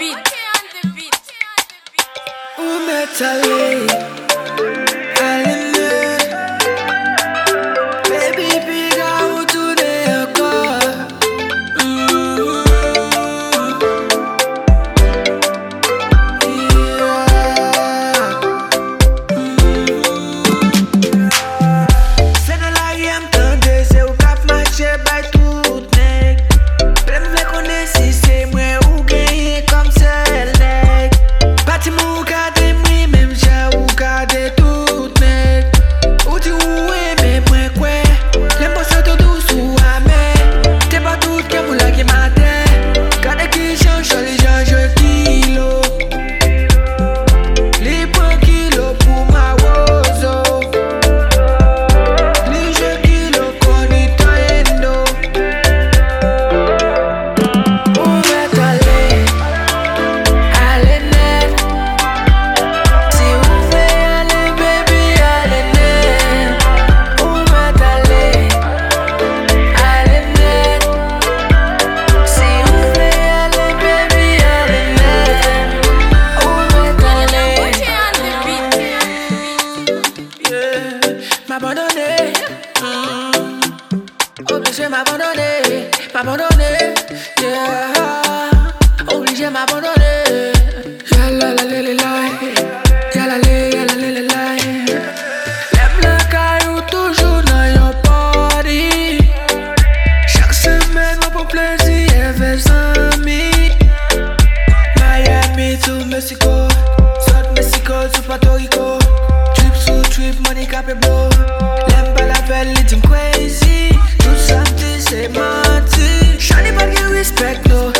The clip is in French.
beat. Who the beat. lady? m'abandonner, m'abandonner, yeah. M'abandonner. Toujours dans your body. Chaque semaine. Miami to Mexico, South Mexico to Puerto Rico. Trip to trip, money cap et blow. perfecto.